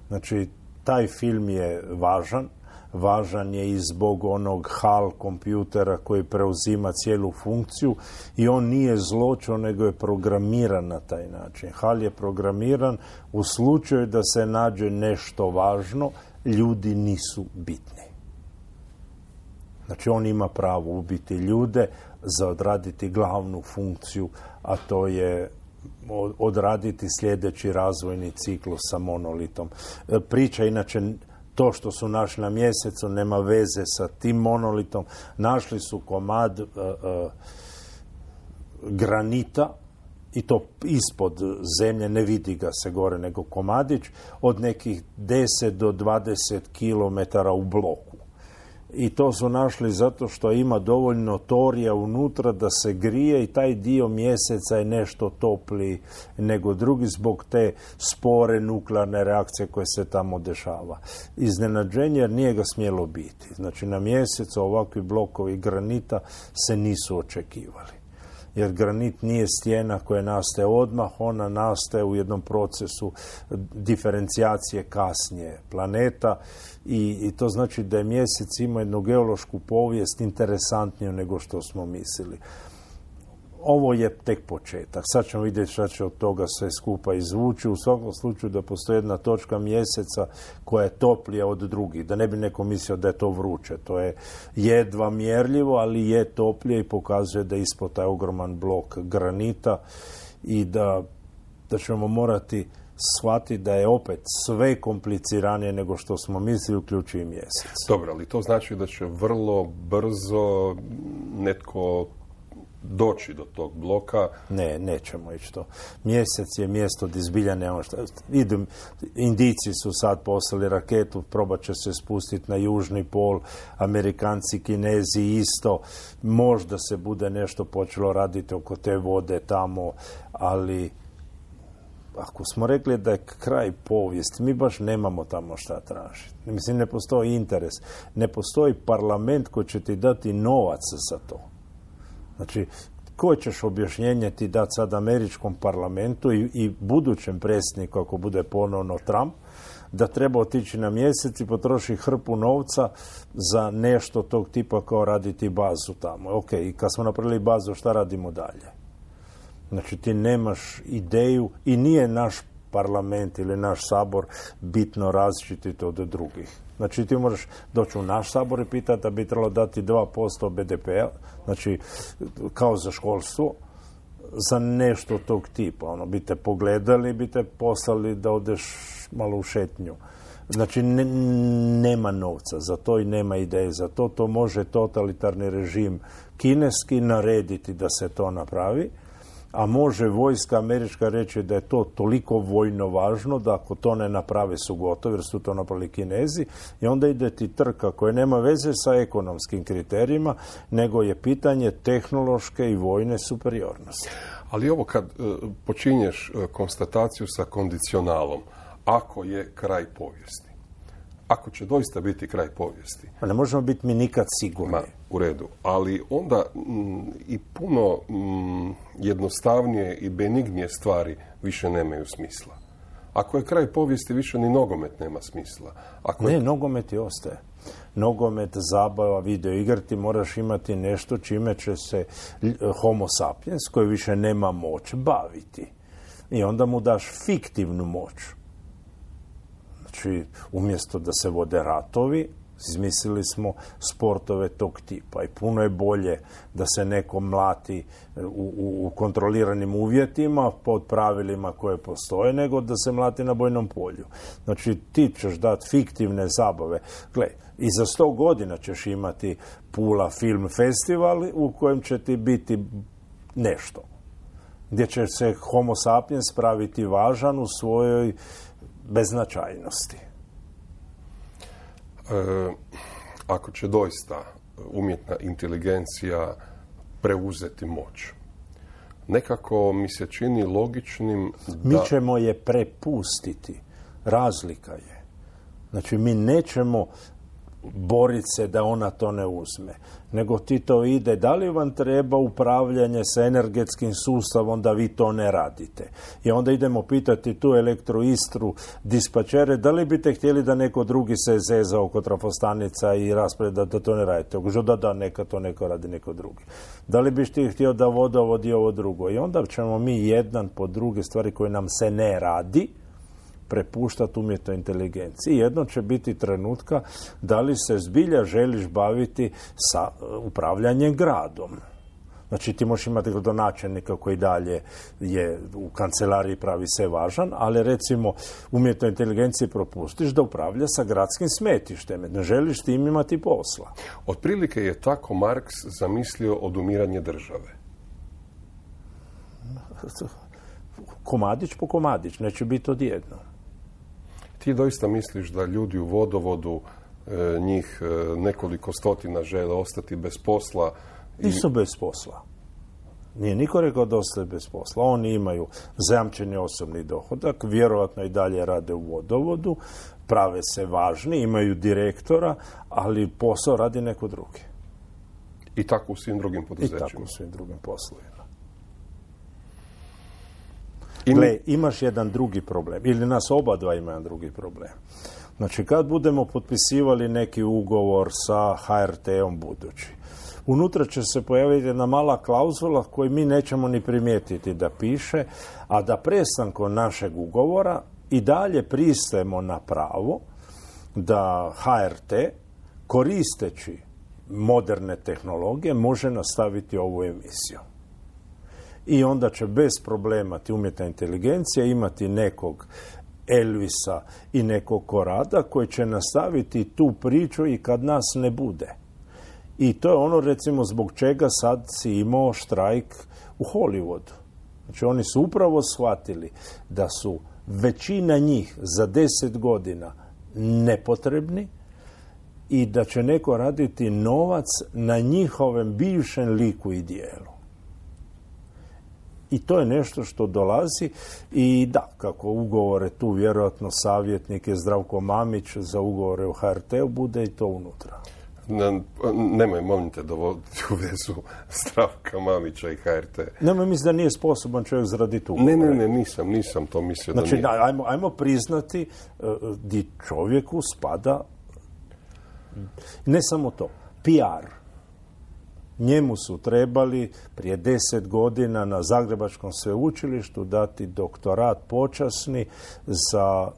Znači, taj film je važan, važan je i zbog onog HAL kompjutera koji preuzima cijelu funkciju i on nije zločo, nego je programiran na taj način. HAL je programiran u slučaju da se nađe nešto važno, ljudi nisu bitni. Znači on ima pravo ubiti ljude za odraditi glavnu funkciju, a to je odraditi sljedeći razvojni ciklus sa monolitom. E, priča inače to što su našli na mjesecu nema veze sa tim monolitom. Našli su komad e, e, granita i to ispod zemlje, ne vidi ga se gore nego komadić, od nekih 10 do 20 km u bloku i to su našli zato što ima dovoljno torija unutra da se grije i taj dio mjeseca je nešto topli nego drugi zbog te spore nuklearne reakcije koje se tamo dešava. Iznenađenje jer nije ga smjelo biti. Znači na mjesecu ovakvi blokovi granita se nisu očekivali jer granit nije stijena koja nastaje odmah, ona nastaje u jednom procesu diferencijacije kasnije planeta i, to znači da je mjesec ima jednu geološku povijest interesantniju nego što smo mislili. Ovo je tek početak. Sad ćemo vidjeti šta će od toga sve skupa izvući. U svakom slučaju da postoji jedna točka mjeseca koja je toplija od drugih. Da ne bi neko mislio da je to vruće. To je jedva mjerljivo, ali je toplije i pokazuje da je ispod taj ogroman blok granita i da, da ćemo morati shvati da je opet sve kompliciranije nego što smo mislili, uključuju mjesec. Dobro, ali to znači da će vrlo brzo netko doći do tog bloka. Ne, nećemo ići to. Mjesec je mjesto gdje zbilja nema šta. Idem, Indici su sad poslali raketu, probat će se spustiti na južni pol, Amerikanci, Kinezi isto. Možda se bude nešto počelo raditi oko te vode tamo, ali ako smo rekli da je kraj povijesti, mi baš nemamo tamo šta tražiti. Mislim, ne postoji interes. Ne postoji parlament koji će ti dati novac za to. Znači, koje ćeš objašnjenje ti dati sad američkom parlamentu i, i budućem predsjedniku ako bude ponovno Trump, da treba otići na mjesec i potroši hrpu novca za nešto tog tipa kao raditi bazu tamo. Ok, i kad smo napravili bazu, šta radimo dalje? Znači ti nemaš ideju i nije naš parlament ili naš sabor bitno različiti od drugih. Znači ti možeš doći u naš sabor i pitati da bi trebalo dati 2% BDP-a, znači kao za školstvo, za nešto tog tipa. Ono, bi te pogledali, bi te poslali da odeš malo u šetnju. Znači, nema novca za to i nema ideje za to. To može totalitarni režim kineski narediti da se to napravi a može vojska američka reći da je to toliko vojno važno da ako to ne naprave su gotovi jer su to napravili kinezi i onda ide ti trka koja nema veze sa ekonomskim kriterijima nego je pitanje tehnološke i vojne superiornosti. Ali ovo kad e, počinješ e, konstataciju sa kondicionalom, ako je kraj povijesti, ako će doista biti kraj povijesti. Pa ne možemo biti mi nikad sigurni. Ma, u redu. Ali onda mm, i puno mm, jednostavnije i benignije stvari više nemaju smisla. Ako je kraj povijesti, više ni nogomet nema smisla. Ako ne, nogomet i ostaje. Nogomet, zabava, video igrati, moraš imati nešto čime će se homo sapiens, koji više nema moć, baviti. I onda mu daš fiktivnu moć Znači, umjesto da se vode ratovi, izmislili smo sportove tog tipa i puno je bolje da se neko mlati u, u, u, kontroliranim uvjetima pod pravilima koje postoje nego da se mlati na bojnom polju. Znači ti ćeš dati fiktivne zabave. Gle, i za sto godina ćeš imati Pula film festival u kojem će ti biti nešto. Gdje će se homo sapiens praviti važan u svojoj beznačajnosti. E, ako će doista umjetna inteligencija preuzeti moć, nekako mi se čini logičnim da... Mi ćemo je prepustiti. Razlika je. Znači, mi nećemo boriti se da ona to ne uzme. Nego ti to ide, da li vam treba upravljanje sa energetskim sustavom da vi to ne radite. I onda idemo pitati tu elektroistru, dispačere, da li biste htjeli da neko drugi se zeza oko trafostanica i raspreda da to ne radite. Ugožu da da, neka to neko radi neko drugi. Da li biš ti htio da vodovod i ovo drugo. I onda ćemo mi jedan po druge stvari koje nam se ne radi, prepuštati umjetnoj inteligenciji. Jedno će biti trenutka da li se zbilja želiš baviti sa e, upravljanjem gradom. Znači ti možeš imati gradonačelnika koji dalje je u kancelariji pravi sve važan, ali recimo umjetnoj inteligenciji propustiš da upravlja sa gradskim smetištem. Ne želiš tim imati posla. Otprilike je tako Marks zamislio odumiranje države. Komadić po komadić, neće biti odjedno. Ti doista misliš da ljudi u vodovodu, e, njih e, nekoliko stotina žele ostati bez posla? I... Nisu bez posla. Nije niko rekao da ostaju bez posla. Oni imaju zajamčeni osobni dohodak, vjerojatno i dalje rade u vodovodu, prave se važni, imaju direktora, ali posao radi neko drugi. I tako u svim drugim poduzećima. I tako u svim drugim poslovima. Gle, imaš jedan drugi problem, ili nas oba dva ima jedan drugi problem. Znači, kad budemo potpisivali neki ugovor sa HRT-om budući, unutra će se pojaviti jedna mala klauzula koju mi nećemo ni primijetiti da piše, a da prestankom našeg ugovora i dalje pristajemo na pravo da HRT koristeći moderne tehnologije može nastaviti ovu emisiju i onda će bez problema ti umjetna inteligencija imati nekog Elvisa i nekog Korada koji će nastaviti tu priču i kad nas ne bude. I to je ono recimo zbog čega sad si imao štrajk u Hollywoodu. Znači oni su upravo shvatili da su većina njih za deset godina nepotrebni i da će neko raditi novac na njihovem bivšem liku i dijelu. I to je nešto što dolazi i da, kako ugovore tu vjerojatno savjetnik je Zdravko Mamić za ugovore u HRT-u bude i to unutra. Na- Nemoj, molim te, dovoditi u vezu Zdravka Mamića i HRT. Nemoj misli da nije sposoban čovjek zaraditi Ne, ne, ne, nisam, nisam to mislio da Znači, nije. da, ajmo, ajmo priznati e, di čovjeku spada ne samo to, PR. Njemu su trebali prije deset godina na Zagrebačkom sveučilištu dati doktorat počasni za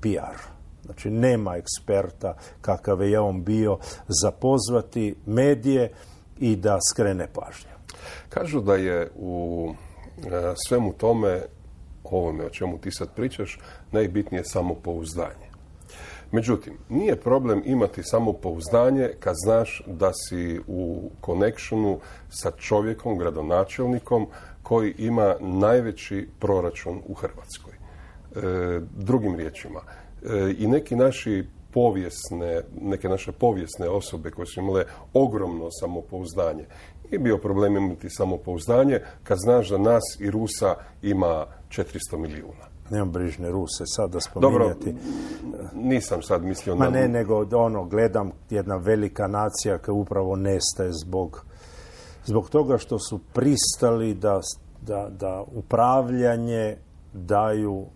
PR. Znači, nema eksperta kakav je on bio za pozvati medije i da skrene pažnju. Kažu da je u e, svemu tome, ovome o čemu ti sad pričaš, najbitnije samopouzdanje. Međutim, nije problem imati samopouzdanje kad znaš da si u connectionu sa čovjekom, gradonačelnikom, koji ima najveći proračun u Hrvatskoj. E, drugim riječima, e, i neki naši povijesne, neke naše povijesne osobe koje su imale ogromno samopouzdanje. Nije bio problem imati samopouzdanje kad znaš da nas i Rusa ima 400 milijuna. Nemam brižne Ruse sada Dobro, spominjati. nisam sad mislio Ma na... ne, nego ono, gledam jedna velika nacija koja upravo nestaje zbog, zbog toga što su pristali da, da, da upravljanje daju uh,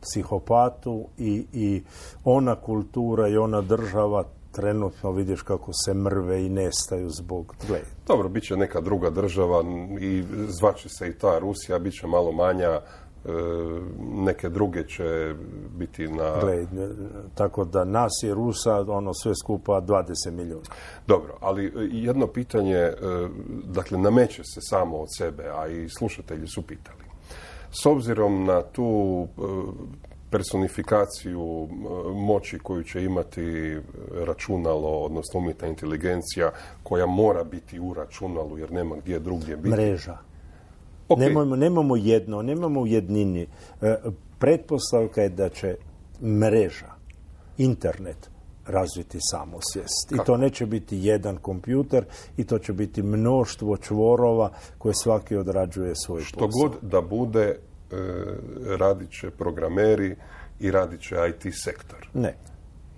psihopatu i, i ona kultura i ona država trenutno vidiš kako se mrve i nestaju zbog gle, Dobro, bit će neka druga država i zvaće se i ta Rusija, bit će malo manja, e, neke druge će biti na... gle, tako da nas je Rusa ono sve skupa 20 milijuna. Dobro, ali e, jedno pitanje, e, dakle, nameće se samo od sebe, a i slušatelji su pitali. S obzirom na tu e, personifikaciju e, moći koju će imati računalo, odnosno umjetna inteligencija, koja mora biti u računalu jer nema gdje drugdje biti. Mreža. Nemamo, nemamo jedno, nemamo jednini. E, pretpostavka je da će mreža, internet, razviti samosvijest. I to neće biti jedan kompjuter i to će biti mnoštvo čvorova koje svaki odrađuje svoj Što posao. god da bude, e, radit će programeri i radit će IT sektor. Ne,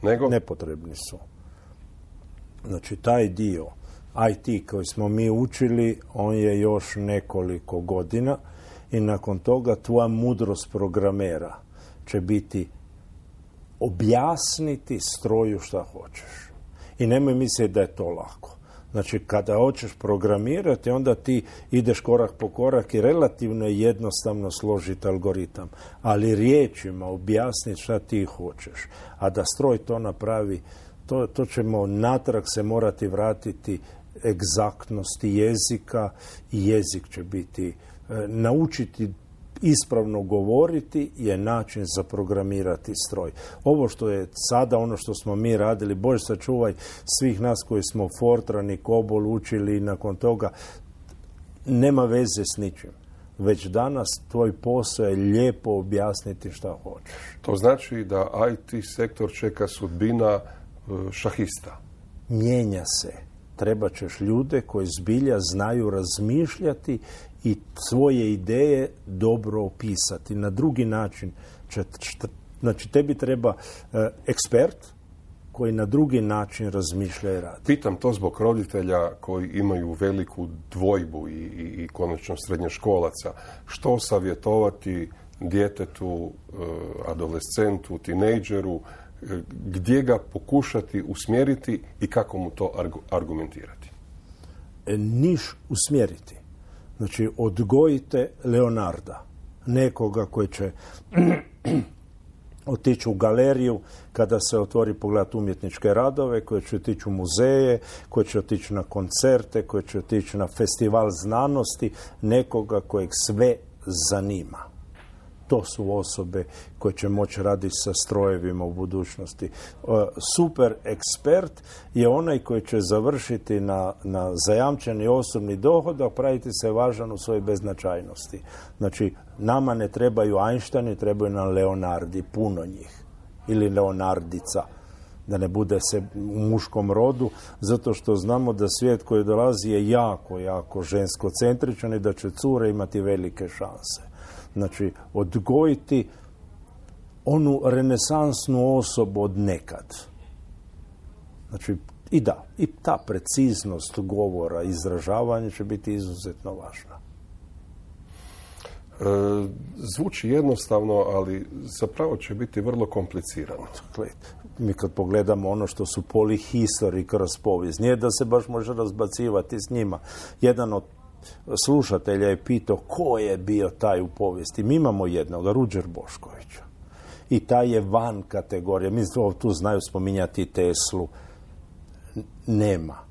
Nego, nepotrebni su. Znači, taj dio IT koji smo mi učili, on je još nekoliko godina i nakon toga tvoja mudrost programera će biti objasniti stroju šta hoćeš. I nemoj misliti da je to lako. Znači, kada hoćeš programirati, onda ti ideš korak po korak i relativno je jednostavno složiti algoritam. Ali riječima objasniti šta ti hoćeš. A da stroj to napravi, to, to ćemo natrag se morati vratiti egzaktnosti jezika i jezik će biti, e, naučiti ispravno govoriti je način za programirati stroj. Ovo što je sada, ono što smo mi radili, Bože sačuvaj svih nas koji smo Fortran i Kobol učili i nakon toga, nema veze s ničim. Već danas tvoj posao je lijepo objasniti šta hoćeš. to znači da IT sektor čeka sudbina e, šahista. mijenja se. Treba ćeš ljude koji zbilja znaju razmišljati i svoje ideje dobro opisati. Na drugi način će, znači tebi treba e, ekspert koji na drugi način razmišlja i radi. Pitam to zbog roditelja koji imaju veliku dvojbu i, i, i konačno srednjoškolaca. Što savjetovati djetetu, e, adolescentu, tinejdžeru, gdje ga pokušati usmjeriti i kako mu to argu- argumentirati? E, niš usmjeriti. Znači, odgojite Leonarda, nekoga koji će (clears throat) otići u galeriju kada se otvori pogledati umjetničke radove, koji će otići u muzeje, koji će otići na koncerte, koji će otići na festival znanosti, nekoga kojeg sve zanima. To su osobe koje će moći raditi sa strojevima u budućnosti. E, Super ekspert je onaj koji će završiti na, na zajamčeni osobni dohodak, praviti se važan u svojoj beznačajnosti. Znači, nama ne trebaju Einsteini, trebaju nam Leonardi, puno njih. Ili Leonardica da ne bude se u muškom rodu, zato što znamo da svijet koji dolazi je jako, jako žensko-centričan i da će cure imati velike šanse. Znači, odgojiti onu renesansnu osobu od nekad. Znači, I da, i ta preciznost govora, izražavanja će biti izuzetno važna. E, zvuči jednostavno, ali zapravo će biti vrlo komplicirano. Dakle, mi kad pogledamo ono što su polihistori kroz povijest, nije da se baš može razbacivati s njima. Jedan od slušatelja je pitao ko je bio taj u povijesti. Mi imamo jednog, Ruđer Boškovića. I taj je van kategorije. Mi tu znaju spominjati Teslu. Nema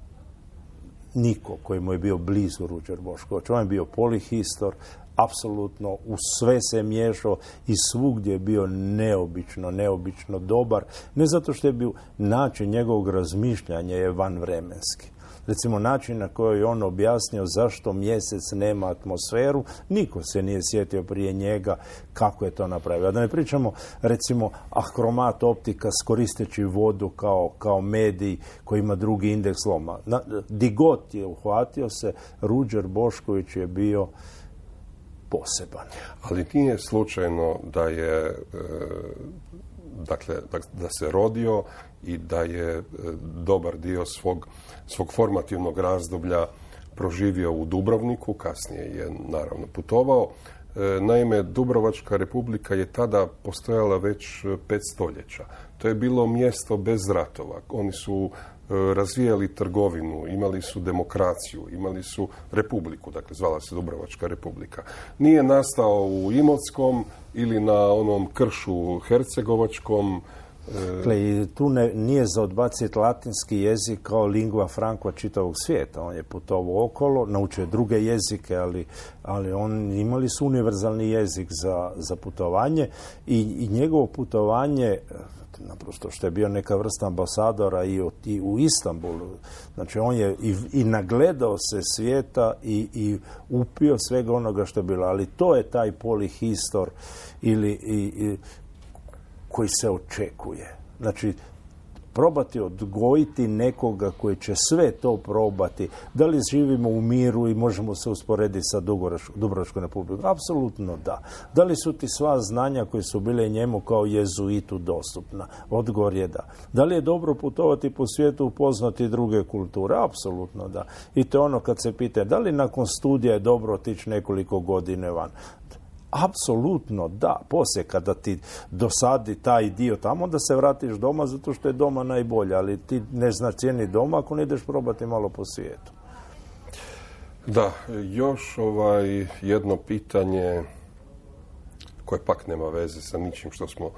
niko koji mu je bio blizu Ruđer Bošković. On je bio polihistor, apsolutno u sve se miješao i svugdje je bio neobično, neobično dobar. Ne zato što je bio način njegovog razmišljanja je vanvremenski. Recimo način na koji je on objasnio zašto mjesec nema atmosferu, niko se nije sjetio prije njega kako je to napravio. Da ne pričamo recimo ahromat optika koristeći vodu kao, kao medij koji ima drugi indeks loma. Digot je uhvatio se, Ruđer Bošković je bio poseban. Ali nije slučajno da je e, dakle, da se rodio i da je e, dobar dio svog, svog formativnog razdoblja proživio u Dubrovniku, kasnije je naravno putovao. E, naime, Dubrovačka republika je tada postojala već pet stoljeća. To je bilo mjesto bez ratova. Oni su E, razvijali trgovinu, imali su demokraciju, imali su republiku, dakle zvala se Dubrovačka republika. Nije nastao u Imotskom ili na onom kršu Hercegovačkom, e, Dakle, i tu ne, nije za odbaciti latinski jezik kao lingua franca čitavog svijeta. On je putovao okolo, naučio druge jezike, ali, ali on imali su univerzalni jezik za, za putovanje i, i njegovo putovanje naprosto što je bio neka vrsta ambasadora i, u Istanbulu. Znači on je i, i nagledao se svijeta i, i upio svega onoga što je bilo. Ali to je taj polihistor ili i, koji se očekuje. Znači probati odgojiti nekoga koji će sve to probati. Da li živimo u miru i možemo se usporediti sa Dubrovačkom republikom? Apsolutno da. Da li su ti sva znanja koje su bile njemu kao jezuitu dostupna? Odgovor je da. Da li je dobro putovati po svijetu, upoznati druge kulture? Apsolutno da. I to je ono kad se pita da li nakon studija je dobro otići nekoliko godine van. Apsolutno da. Poslije kada ti dosadi taj dio tamo, onda se vratiš doma zato što je doma najbolje, ali ti ne znaš cijeni doma ako ne ideš probati malo po svijetu. Da, još ovaj jedno pitanje koje pak nema veze sa ničim što smo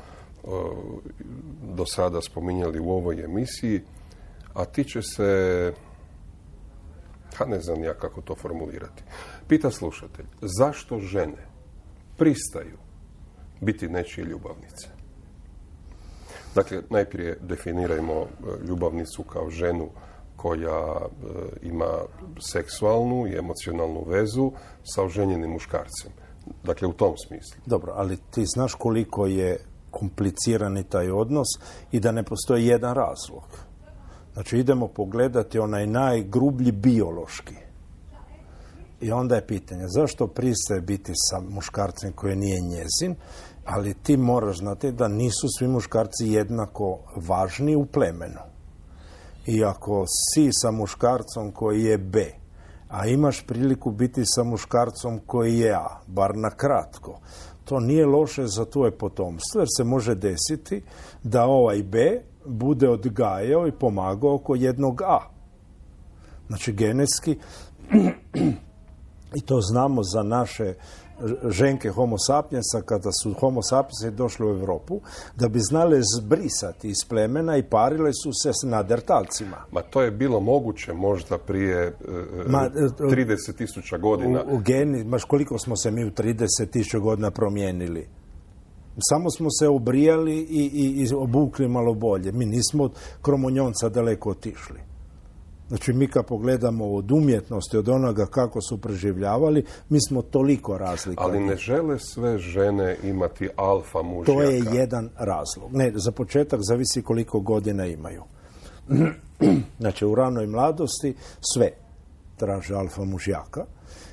do sada spominjali u ovoj emisiji, a tiče se ha ne znam ja kako to formulirati. Pita slušatelj, zašto žene pristaju biti nečije ljubavnice. Dakle, najprije definirajmo e, ljubavnicu kao ženu koja e, ima seksualnu i emocionalnu vezu sa oženjenim muškarcem. Dakle, u tom smislu. Dobro, ali ti znaš koliko je komplicirani taj odnos i da ne postoji jedan razlog. Znači, idemo pogledati onaj najgrublji biološki. I onda je pitanje, zašto pristaje biti sa muškarcem koji nije njezin, ali ti moraš znati da nisu svi muškarci jednako važni u plemenu. I ako si sa muškarcom koji je B, a imaš priliku biti sa muškarcom koji je A, bar na kratko, to nije loše za tvoje potomstvo, jer se može desiti da ovaj B bude odgajao i pomagao oko jednog A. Znači, genetski i to znamo za naše ženke homo sapiensa kada su homo sapiensi došli u Europu da bi znale zbrisati iz plemena i parile su se s nadertalcima. Ma to je bilo moguće možda prije Ma, 30 e, tisuća godina. U, u geni, maš koliko smo se mi u 30 tisuća godina promijenili? Samo smo se obrijali i, i, i obukli malo bolje. Mi nismo od kromonjonca daleko otišli. Znači mi kad pogledamo od umjetnosti, od onoga kako su preživljavali, mi smo toliko razlikovani. Ali ne žele sve žene imati alfa mužjaka. To je jedan razlog. Ne, za početak zavisi koliko godina imaju. (clears throat) znači u ranoj mladosti sve traže alfa mužjaka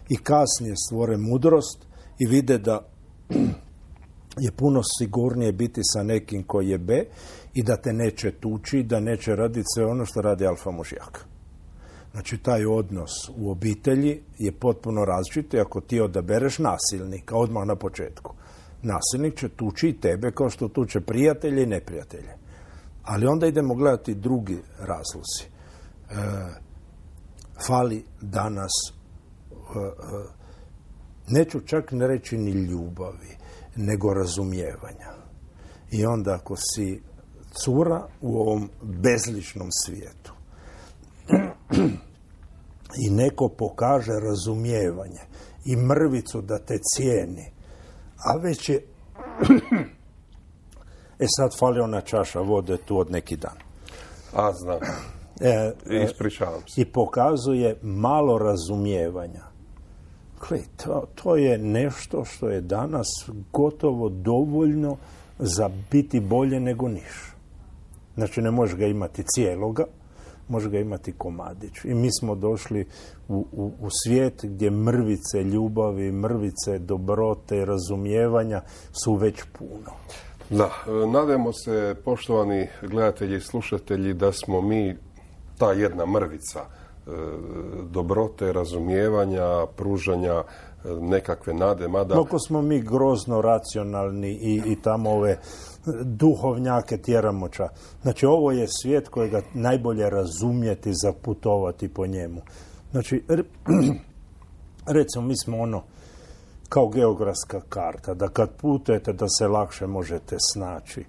i kasnije stvore mudrost i vide da (clears throat) je puno sigurnije biti sa nekim koji je B i da te neće tući, da neće raditi sve ono što radi alfa mužjak. Znači, taj odnos u obitelji je potpuno različit ako ti odabereš nasilnika odmah na početku. Nasilnik će tući i tebe kao što tuče prijatelje i neprijatelje. Ali onda idemo gledati drugi razlozi. E, fali danas e, e, neću čak ne reći ni ljubavi, nego razumijevanja. I onda ako si cura u ovom bezličnom svijetu (clears throat) i neko pokaže razumijevanje i mrvicu da te cijeni, a već je (clears throat) e sad fali ona čaša vode tu od neki dan. A, znam. E, Ispričavam se. I pokazuje malo razumijevanja. Gle, to, to je nešto što je danas gotovo dovoljno za biti bolje nego niš. Znači ne možeš ga imati cijeloga, može ga imati komadić. I mi smo došli u, u, u svijet gdje mrvice ljubavi, mrvice dobrote i razumijevanja su već puno. Da, nadajmo se, poštovani gledatelji i slušatelji, da smo mi ta jedna mrvica e, dobrote, razumijevanja, pružanja e, nekakve nade, mada... Koliko smo mi grozno racionalni i, i tamo ove duhovnjake tjeramo ča. Znači, ovo je svijet kojega najbolje razumjeti, zaputovati po njemu. Znači, re- (clears throat) recimo, mi smo ono, kao geografska karta, da kad putujete da se lakše možete snaći.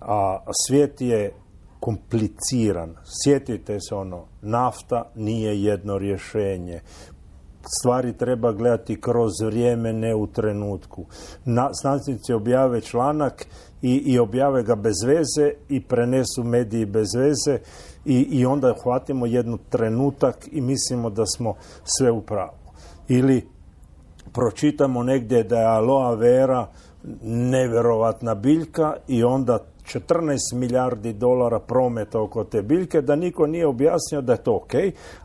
A svijet je kompliciran. Sjetite se ono, nafta nije jedno rješenje. Stvari treba gledati kroz vrijeme, ne u trenutku. Na, znanstvenici objave članak i, i objave ga bez veze i prenesu mediji bez veze i, i onda hvatimo jednu trenutak i mislimo da smo sve u pravu. Ili pročitamo negdje da je aloe vera nevjerovatna biljka i onda 14 milijardi dolara prometa oko te biljke, da niko nije objasnio da je to ok,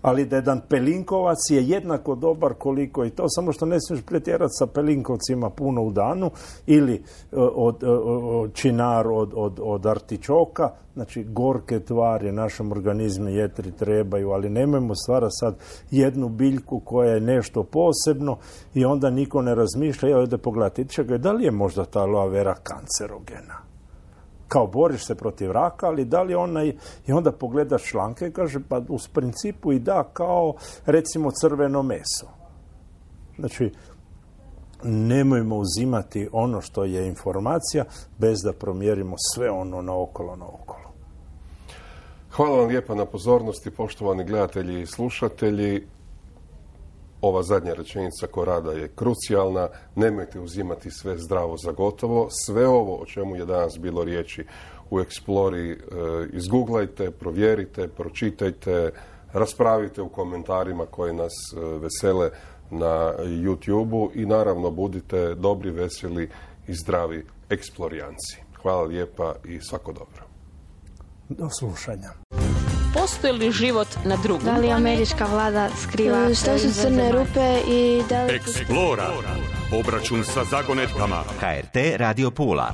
ali da jedan pelinkovac je jednako dobar koliko i to, samo što ne smiješ pretjerati sa pelinkovcima puno u danu ili e, od, od, od činar od, od, od artičoka, znači gorke tvari našem organizmu jetri trebaju, ali nemojmo stvara sad jednu biljku koja je nešto posebno i onda niko ne razmišlja, ja ode pogledati, čekaj, da li je možda ta aloe vera kancerogena? Kao boriš se protiv raka, ali da li ona i, onda pogledaš članke i kaže pa u principu i da kao recimo crveno meso. Znači, nemojmo uzimati ono što je informacija bez da promjerimo sve ono naokolo naokolo. Hvala vam lijepa na pozornosti, poštovani gledatelji i slušatelji. Ova zadnja rečenica Korada je krucijalna. Nemojte uzimati sve zdravo za gotovo. Sve ovo o čemu je danas bilo riječi u Explori e, izguglajte, provjerite, pročitajte, raspravite u komentarima koji nas e, vesele na YouTube-u i naravno budite dobri, veseli i zdravi eksplorijanci. Hvala lijepa i svako dobro. Do slušanja. Postoji li život na drugom? Da li američka vlada skriva... Što su crne rupe i da li... Explora. Obračun sa zagonetkama. HRT Radio Pula.